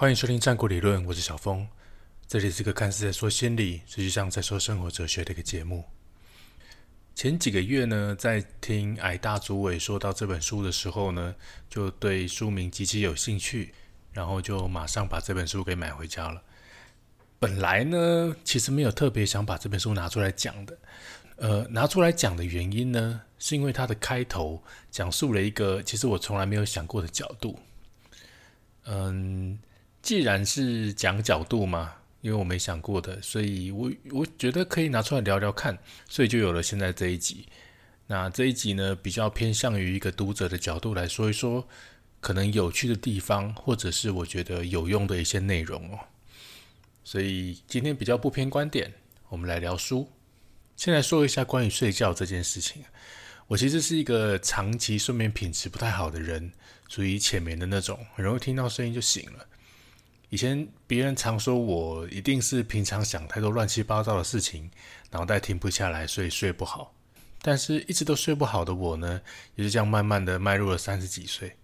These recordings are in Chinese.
欢迎收听《战国理论》，我是小峰。这里是个看似在说心理，实际上在说生活哲学的一个节目。前几个月呢，在听矮大主委说到这本书的时候呢，就对书名极其有兴趣，然后就马上把这本书给买回家了。本来呢，其实没有特别想把这本书拿出来讲的。呃，拿出来讲的原因呢，是因为它的开头讲述了一个其实我从来没有想过的角度。嗯。既然是讲角度嘛，因为我没想过的，所以我我觉得可以拿出来聊聊看，所以就有了现在这一集。那这一集呢，比较偏向于一个读者的角度来说一说，可能有趣的地方，或者是我觉得有用的一些内容哦。所以今天比较不偏观点，我们来聊书。先来说一下关于睡觉这件事情。我其实是一个长期睡眠品质不太好的人，属于浅眠的那种，很容易听到声音就醒了。以前别人常说我一定是平常想太多乱七八糟的事情，脑袋停不下来，所以睡不好。但是一直都睡不好的我呢，也是这样慢慢的迈入了三十几岁。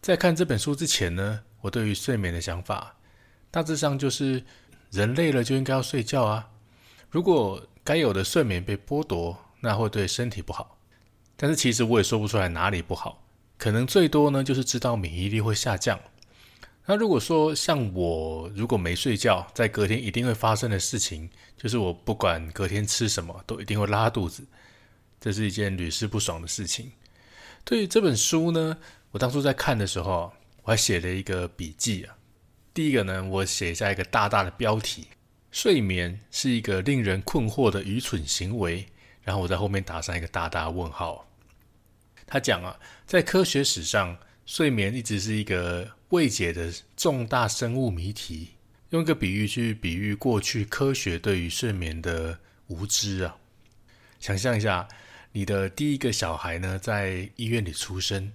在看这本书之前呢，我对于睡眠的想法大致上就是：人累了就应该要睡觉啊。如果该有的睡眠被剥夺，那会对身体不好。但是其实我也说不出来哪里不好，可能最多呢就是知道免疫力会下降。那如果说像我如果没睡觉，在隔天一定会发生的事情，就是我不管隔天吃什么，都一定会拉肚子，这是一件屡试不爽的事情。对于这本书呢，我当初在看的时候，我还写了一个笔记啊。第一个呢，我写下一个大大的标题：睡眠是一个令人困惑的愚蠢行为。然后我在后面打上一个大大问号。他讲啊，在科学史上，睡眠一直是一个。未解的重大生物谜题，用一个比喻去比喻过去科学对于睡眠的无知啊！想象一下，你的第一个小孩呢，在医院里出生，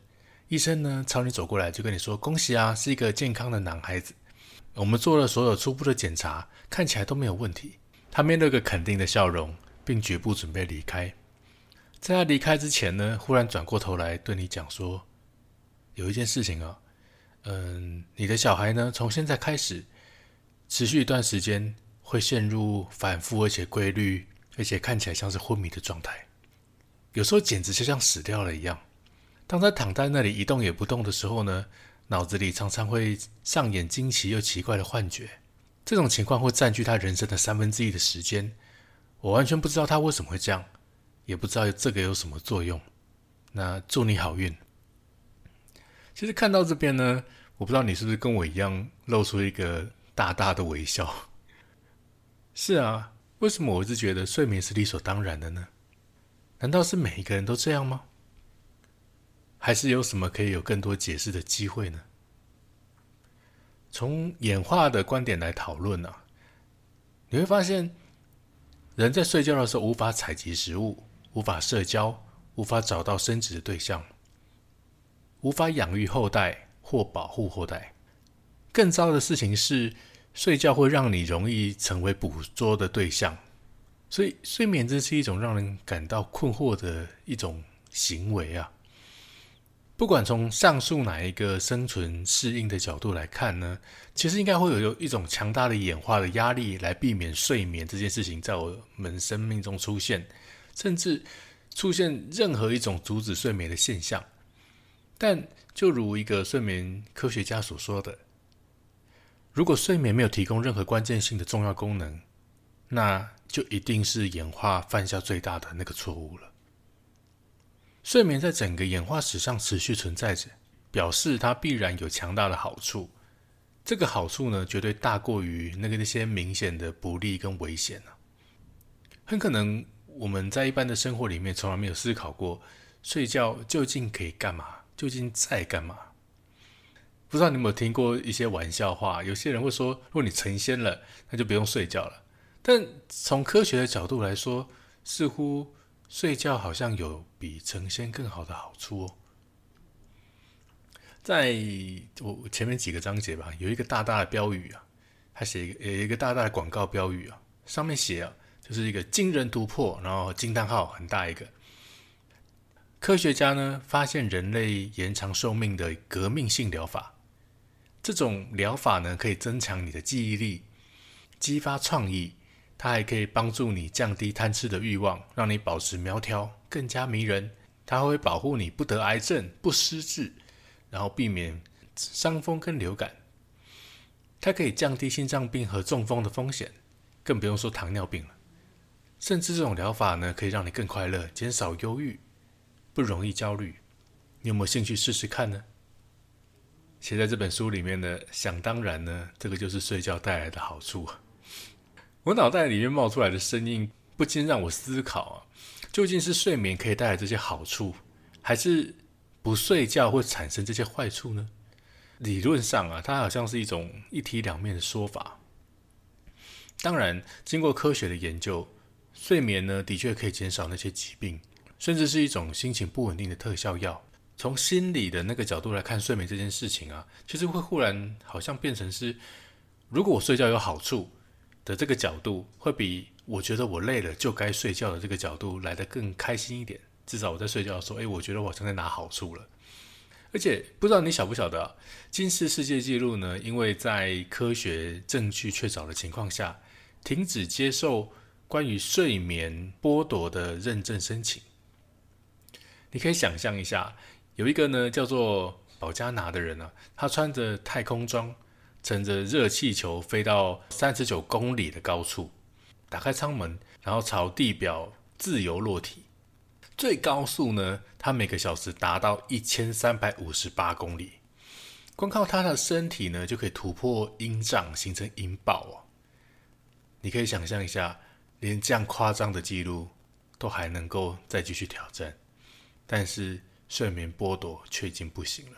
医生呢朝你走过来，就跟你说：“恭喜啊，是一个健康的男孩子。”我们做了所有初步的检查，看起来都没有问题。他面露个肯定的笑容，并绝不准备离开。在他离开之前呢，忽然转过头来对你讲说：“有一件事情啊。”嗯，你的小孩呢？从现在开始，持续一段时间会陷入反复而且规律，而且看起来像是昏迷的状态。有时候简直就像死掉了一样。当他躺在那里一动也不动的时候呢，脑子里常常会上演惊奇又奇怪的幻觉。这种情况会占据他人生的三分之一的时间。我完全不知道他为什么会这样，也不知道这个有什么作用。那祝你好运。其实看到这边呢，我不知道你是不是跟我一样露出一个大大的微笑。是啊，为什么我一直觉得睡眠是理所当然的呢？难道是每一个人都这样吗？还是有什么可以有更多解释的机会呢？从演化的观点来讨论啊，你会发现，人在睡觉的时候无法采集食物，无法社交，无法找到生殖的对象。无法养育后代或保护后代。更糟的事情是，睡觉会让你容易成为捕捉的对象。所以，睡眠真是一种让人感到困惑的一种行为啊！不管从上述哪一个生存适应的角度来看呢，其实应该会有一种强大的演化的压力来避免睡眠这件事情在我们生命中出现，甚至出现任何一种阻止睡眠的现象。但就如一个睡眠科学家所说的，如果睡眠没有提供任何关键性的重要功能，那就一定是演化犯下最大的那个错误了。睡眠在整个演化史上持续存在着，表示它必然有强大的好处。这个好处呢，绝对大过于那个那些明显的不利跟危险啊。很可能我们在一般的生活里面从来没有思考过，睡觉究竟可以干嘛。究竟在干嘛？不知道你有没有听过一些玩笑话？有些人会说，如果你成仙了，那就不用睡觉了。但从科学的角度来说，似乎睡觉好像有比成仙更好的好处哦。在我前面几个章节吧，有一个大大的标语啊，他写一个有一个大大的广告标语啊，上面写啊，就是一个惊人突破，然后惊叹号很大一个。科学家呢发现人类延长寿命的革命性疗法，这种疗法呢，可以增强你的记忆力，激发创意。它还可以帮助你降低贪吃的欲望，让你保持苗条，更加迷人。它会保护你不得癌症、不失智，然后避免伤风跟流感。它可以降低心脏病和中风的风险，更不用说糖尿病了。甚至这种疗法呢，可以让你更快乐，减少忧郁，不容易焦虑。你有没有兴趣试试看呢？写在这本书里面的，想当然呢，这个就是睡觉带来的好处。我脑袋里面冒出来的声音，不禁让我思考啊，究竟是睡眠可以带来这些好处，还是不睡觉会产生这些坏处呢？理论上啊，它好像是一种一体两面的说法。当然，经过科学的研究。睡眠呢，的确可以减少那些疾病，甚至是一种心情不稳定的特效药。从心理的那个角度来看，睡眠这件事情啊，其实会忽然好像变成是，如果我睡觉有好处的这个角度，会比我觉得我累了就该睡觉的这个角度来得更开心一点。至少我在睡觉的时候，诶，我觉得我好像在拿好处了。而且不知道你晓不晓得，金氏世界纪录呢？因为在科学证据确凿的情况下，停止接受。关于睡眠剥夺的认证申请，你可以想象一下，有一个呢叫做保加拿的人呢，他穿着太空装，乘着热气球飞到三十九公里的高处，打开舱门，然后朝地表自由落体，最高速呢，他每个小时达到一千三百五十八公里，光靠他的身体呢，就可以突破音障，形成音爆哦。你可以想象一下。连这样夸张的记录都还能够再继续挑战，但是睡眠剥夺却已经不行了。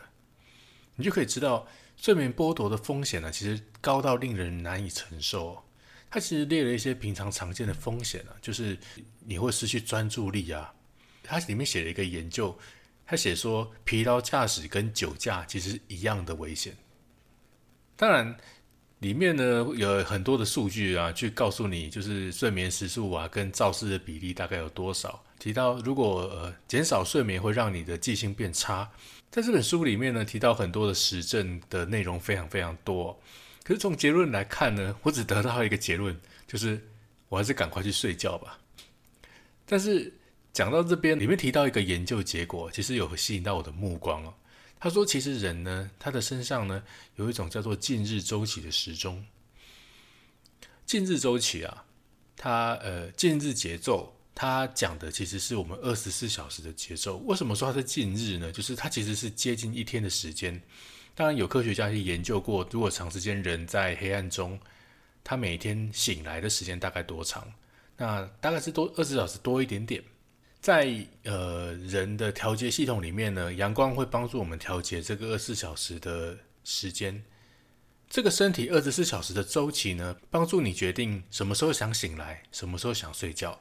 你就可以知道，睡眠剥夺的风险呢，其实高到令人难以承受。它其实列了一些平常常见的风险啊，就是你会失去专注力啊。它里面写了一个研究，他写说疲劳驾驶跟酒驾其实一样的危险。当然。里面呢有很多的数据啊，去告诉你就是睡眠时数啊跟肇事的比例大概有多少。提到如果呃减少睡眠会让你的记性变差，在这本书里面呢提到很多的实证的内容非常非常多。可是从结论来看呢，我只得到一个结论，就是我还是赶快去睡觉吧。但是讲到这边，里面提到一个研究结果，其实有吸引到我的目光哦。他说：“其实人呢，他的身上呢有一种叫做近日周期的时钟。近日周期啊，它呃近日节奏，它讲的其实是我们二十四小时的节奏。为什么说它是近日呢？就是它其实是接近一天的时间。当然有科学家去研究过，如果长时间人在黑暗中，他每天醒来的时间大概多长？那大概是多二十小时多一点点。”在呃人的调节系统里面呢，阳光会帮助我们调节这个二十四小时的时间。这个身体二十四小时的周期呢，帮助你决定什么时候想醒来，什么时候想睡觉，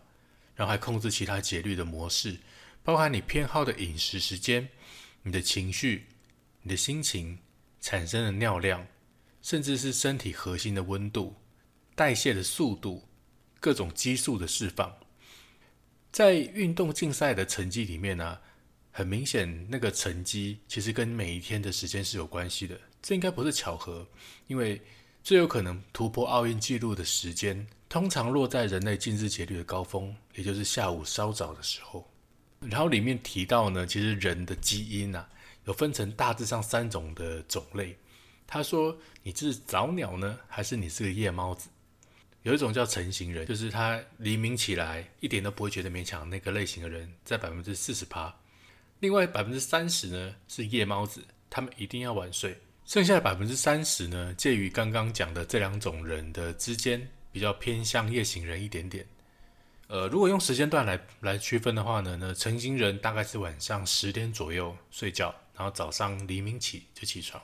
然后还控制其他节律的模式，包含你偏好的饮食时间、你的情绪、你的心情产生的尿量，甚至是身体核心的温度、代谢的速度、各种激素的释放。在运动竞赛的成绩里面呢，很明显，那个成绩其实跟每一天的时间是有关系的。这应该不是巧合，因为最有可能突破奥运纪录的时间，通常落在人类近日节律的高峰，也就是下午稍早的时候。然后里面提到呢，其实人的基因啊，有分成大致上三种的种类。他说，你是早鸟呢，还是你是个夜猫子？有一种叫晨型人，就是他黎明起来一点都不会觉得勉强那个类型的人，在百分之四十趴。另外百分之三十呢是夜猫子，他们一定要晚睡。剩下的百分之三十呢，介于刚刚讲的这两种人的之间，比较偏向夜行人一点点。呃，如果用时间段来来区分的话呢，那成型人大概是晚上十点左右睡觉，然后早上黎明起就起床。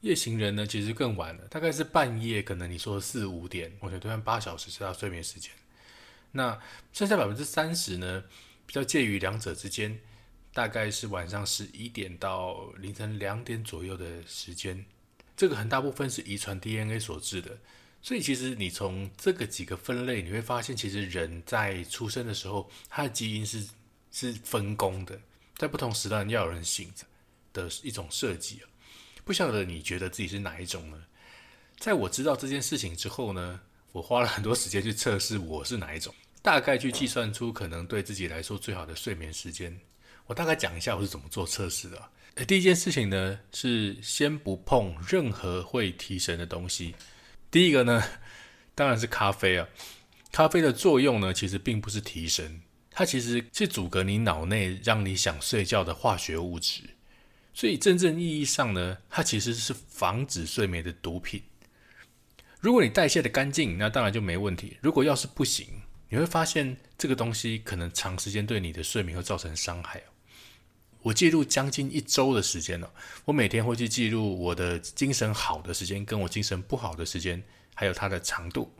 夜行人呢，其实更晚了，大概是半夜，可能你说四五点，我觉得算八小时是他睡眠时间。那剩下百分之三十呢，比较介于两者之间，大概是晚上十一点到凌晨两点左右的时间。这个很大部分是遗传 DNA 所致的，所以其实你从这个几个分类，你会发现，其实人在出生的时候，他的基因是是分工的，在不同时段要有人醒着的一种设计不晓得你觉得自己是哪一种呢？在我知道这件事情之后呢，我花了很多时间去测试我是哪一种，大概去计算出可能对自己来说最好的睡眠时间。我大概讲一下我是怎么做测试的。第一件事情呢，是先不碰任何会提神的东西。第一个呢，当然是咖啡啊。咖啡的作用呢，其实并不是提神，它其实是阻隔你脑内让你想睡觉的化学物质。所以真正意义上呢，它其实是防止睡眠的毒品。如果你代谢的干净，那当然就没问题。如果要是不行，你会发现这个东西可能长时间对你的睡眠会造成伤害。我记录将近一周的时间了，我每天会去记录我的精神好的时间，跟我精神不好的时间，还有它的长度。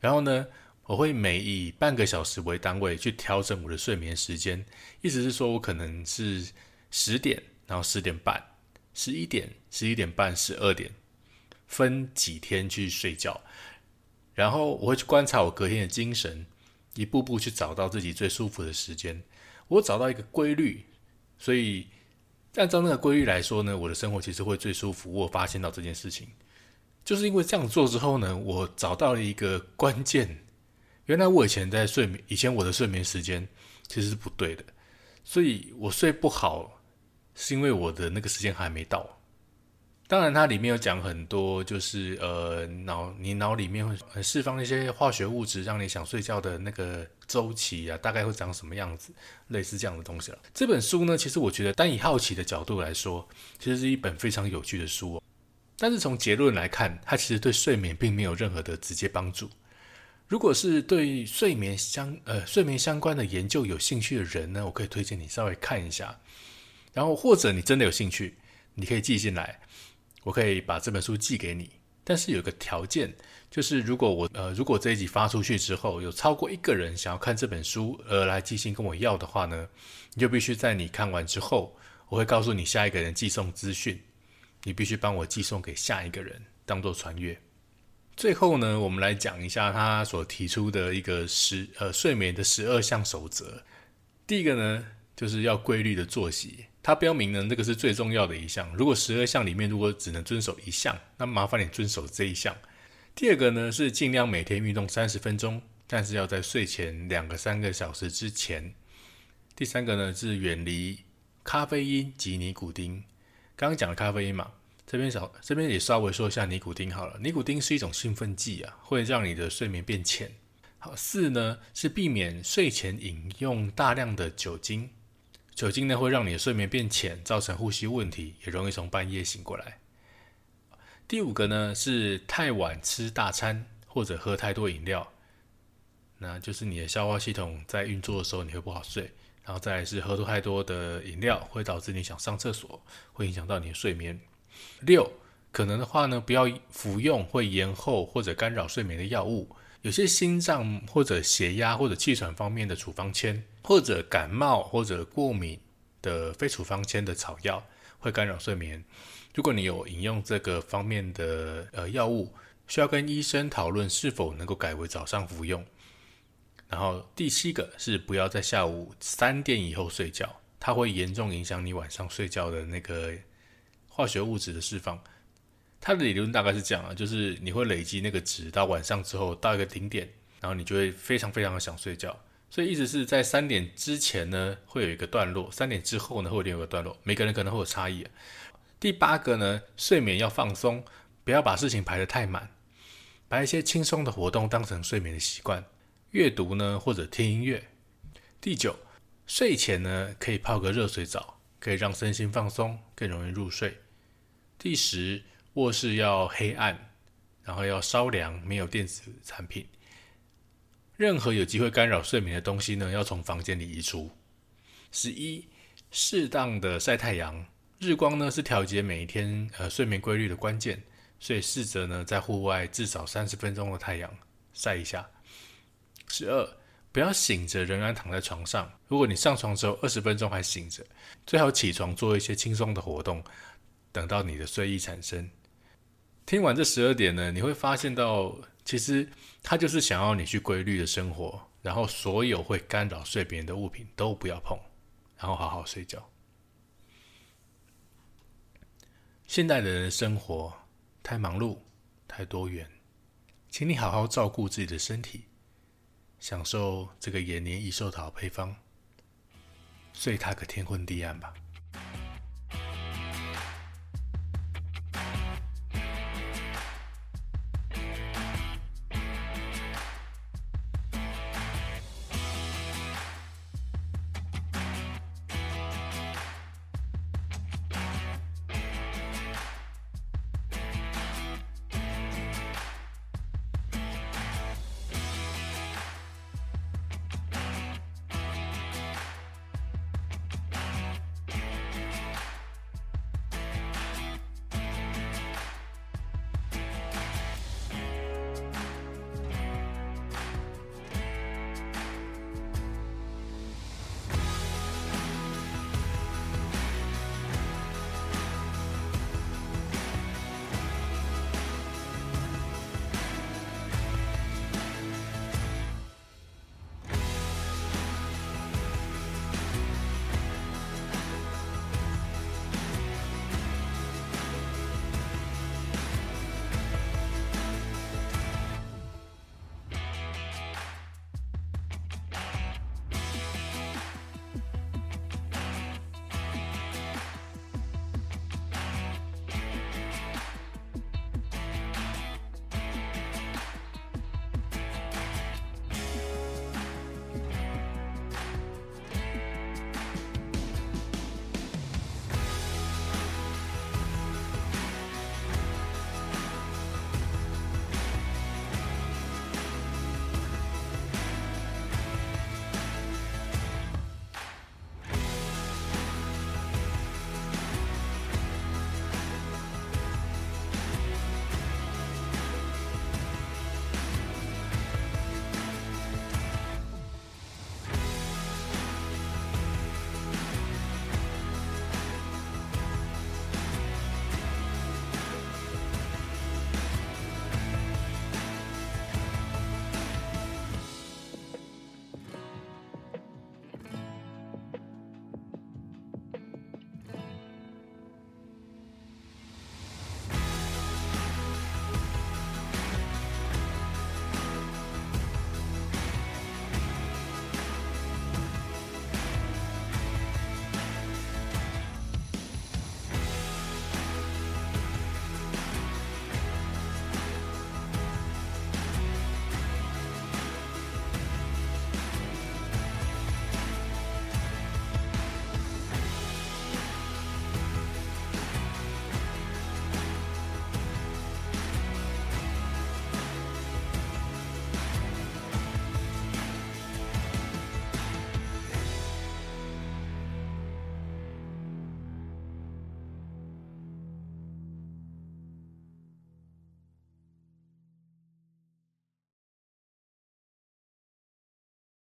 然后呢，我会每以半个小时为单位去调整我的睡眠时间。意思是说，我可能是十点，然后十点半、十一点、十一点半、十二点，分几天去睡觉。然后我会去观察我隔天的精神，一步步去找到自己最舒服的时间。我找到一个规律。所以，按照那个规律来说呢，我的生活其实会最舒服。我发现到这件事情，就是因为这样做之后呢，我找到了一个关键。原来我以前在睡眠，以前我的睡眠时间其实是不对的，所以我睡不好，是因为我的那个时间还没到。当然，它里面有讲很多，就是呃，脑你脑里面会释放一些化学物质，让你想睡觉的那个周期啊，大概会长什么样子，类似这样的东西了。这本书呢，其实我觉得单以好奇的角度来说，其实是一本非常有趣的书。哦但是从结论来看，它其实对睡眠并没有任何的直接帮助。如果是对睡眠相呃睡眠相关的研究有兴趣的人呢，我可以推荐你稍微看一下。然后或者你真的有兴趣，你可以寄进来。我可以把这本书寄给你，但是有个条件，就是如果我呃如果这一集发出去之后，有超过一个人想要看这本书而来寄信跟我要的话呢，你就必须在你看完之后，我会告诉你下一个人寄送资讯，你必须帮我寄送给下一个人，当做传阅。最后呢，我们来讲一下他所提出的一个十呃睡眠的十二项守则。第一个呢，就是要规律的作息。它标明呢，这个是最重要的一项。如果十二项里面如果只能遵守一项，那麻烦你遵守这一项。第二个呢是尽量每天运动三十分钟，但是要在睡前两个三个小时之前。第三个呢是远离咖啡因及尼古丁。刚刚讲了咖啡因嘛，这边小这边也稍微说一下尼古丁好了。尼古丁是一种兴奋剂啊，会让你的睡眠变浅。好，四呢是避免睡前饮用大量的酒精。酒精呢会让你的睡眠变浅，造成呼吸问题，也容易从半夜醒过来。第五个呢是太晚吃大餐或者喝太多饮料，那就是你的消化系统在运作的时候你会不好睡。然后再来是喝多太多的饮料会导致你想上厕所，会影响到你的睡眠。六可能的话呢不要服用会延后或者干扰睡眠的药物。有些心脏或者血压或者气喘方面的处方签，或者感冒或者过敏的非处方签的草药会干扰睡眠。如果你有饮用这个方面的呃药物，需要跟医生讨论是否能够改为早上服用。然后第七个是不要在下午三点以后睡觉，它会严重影响你晚上睡觉的那个化学物质的释放。它的理论大概是这样啊，就是你会累积那个值到晚上之后到一个顶点，然后你就会非常非常的想睡觉。所以意思是在三点之前呢会有一个段落，三点之后呢会另有个段落，每个人可能会有差异。第八个呢，睡眠要放松，不要把事情排得太满，把一些轻松的活动当成睡眠的习惯，阅读呢或者听音乐。第九，睡前呢可以泡个热水澡，可以让身心放松，更容易入睡。第十。卧室要黑暗，然后要稍凉，没有电子产品。任何有机会干扰睡眠的东西呢，要从房间里移除。十一，适当的晒太阳，日光呢是调节每一天呃睡眠规律的关键，所以试着呢在户外至少三十分钟的太阳晒一下。十二，不要醒着仍然躺在床上，如果你上床之后二十分钟还醒着，最好起床做一些轻松的活动，等到你的睡意产生。听完这十二点呢，你会发现到，其实他就是想要你去规律的生活，然后所有会干扰睡眠的物品都不要碰，然后好好睡觉。现代的人生活太忙碌、太多元，请你好好照顾自己的身体，享受这个延年益寿桃配方，睡他个天昏地暗吧。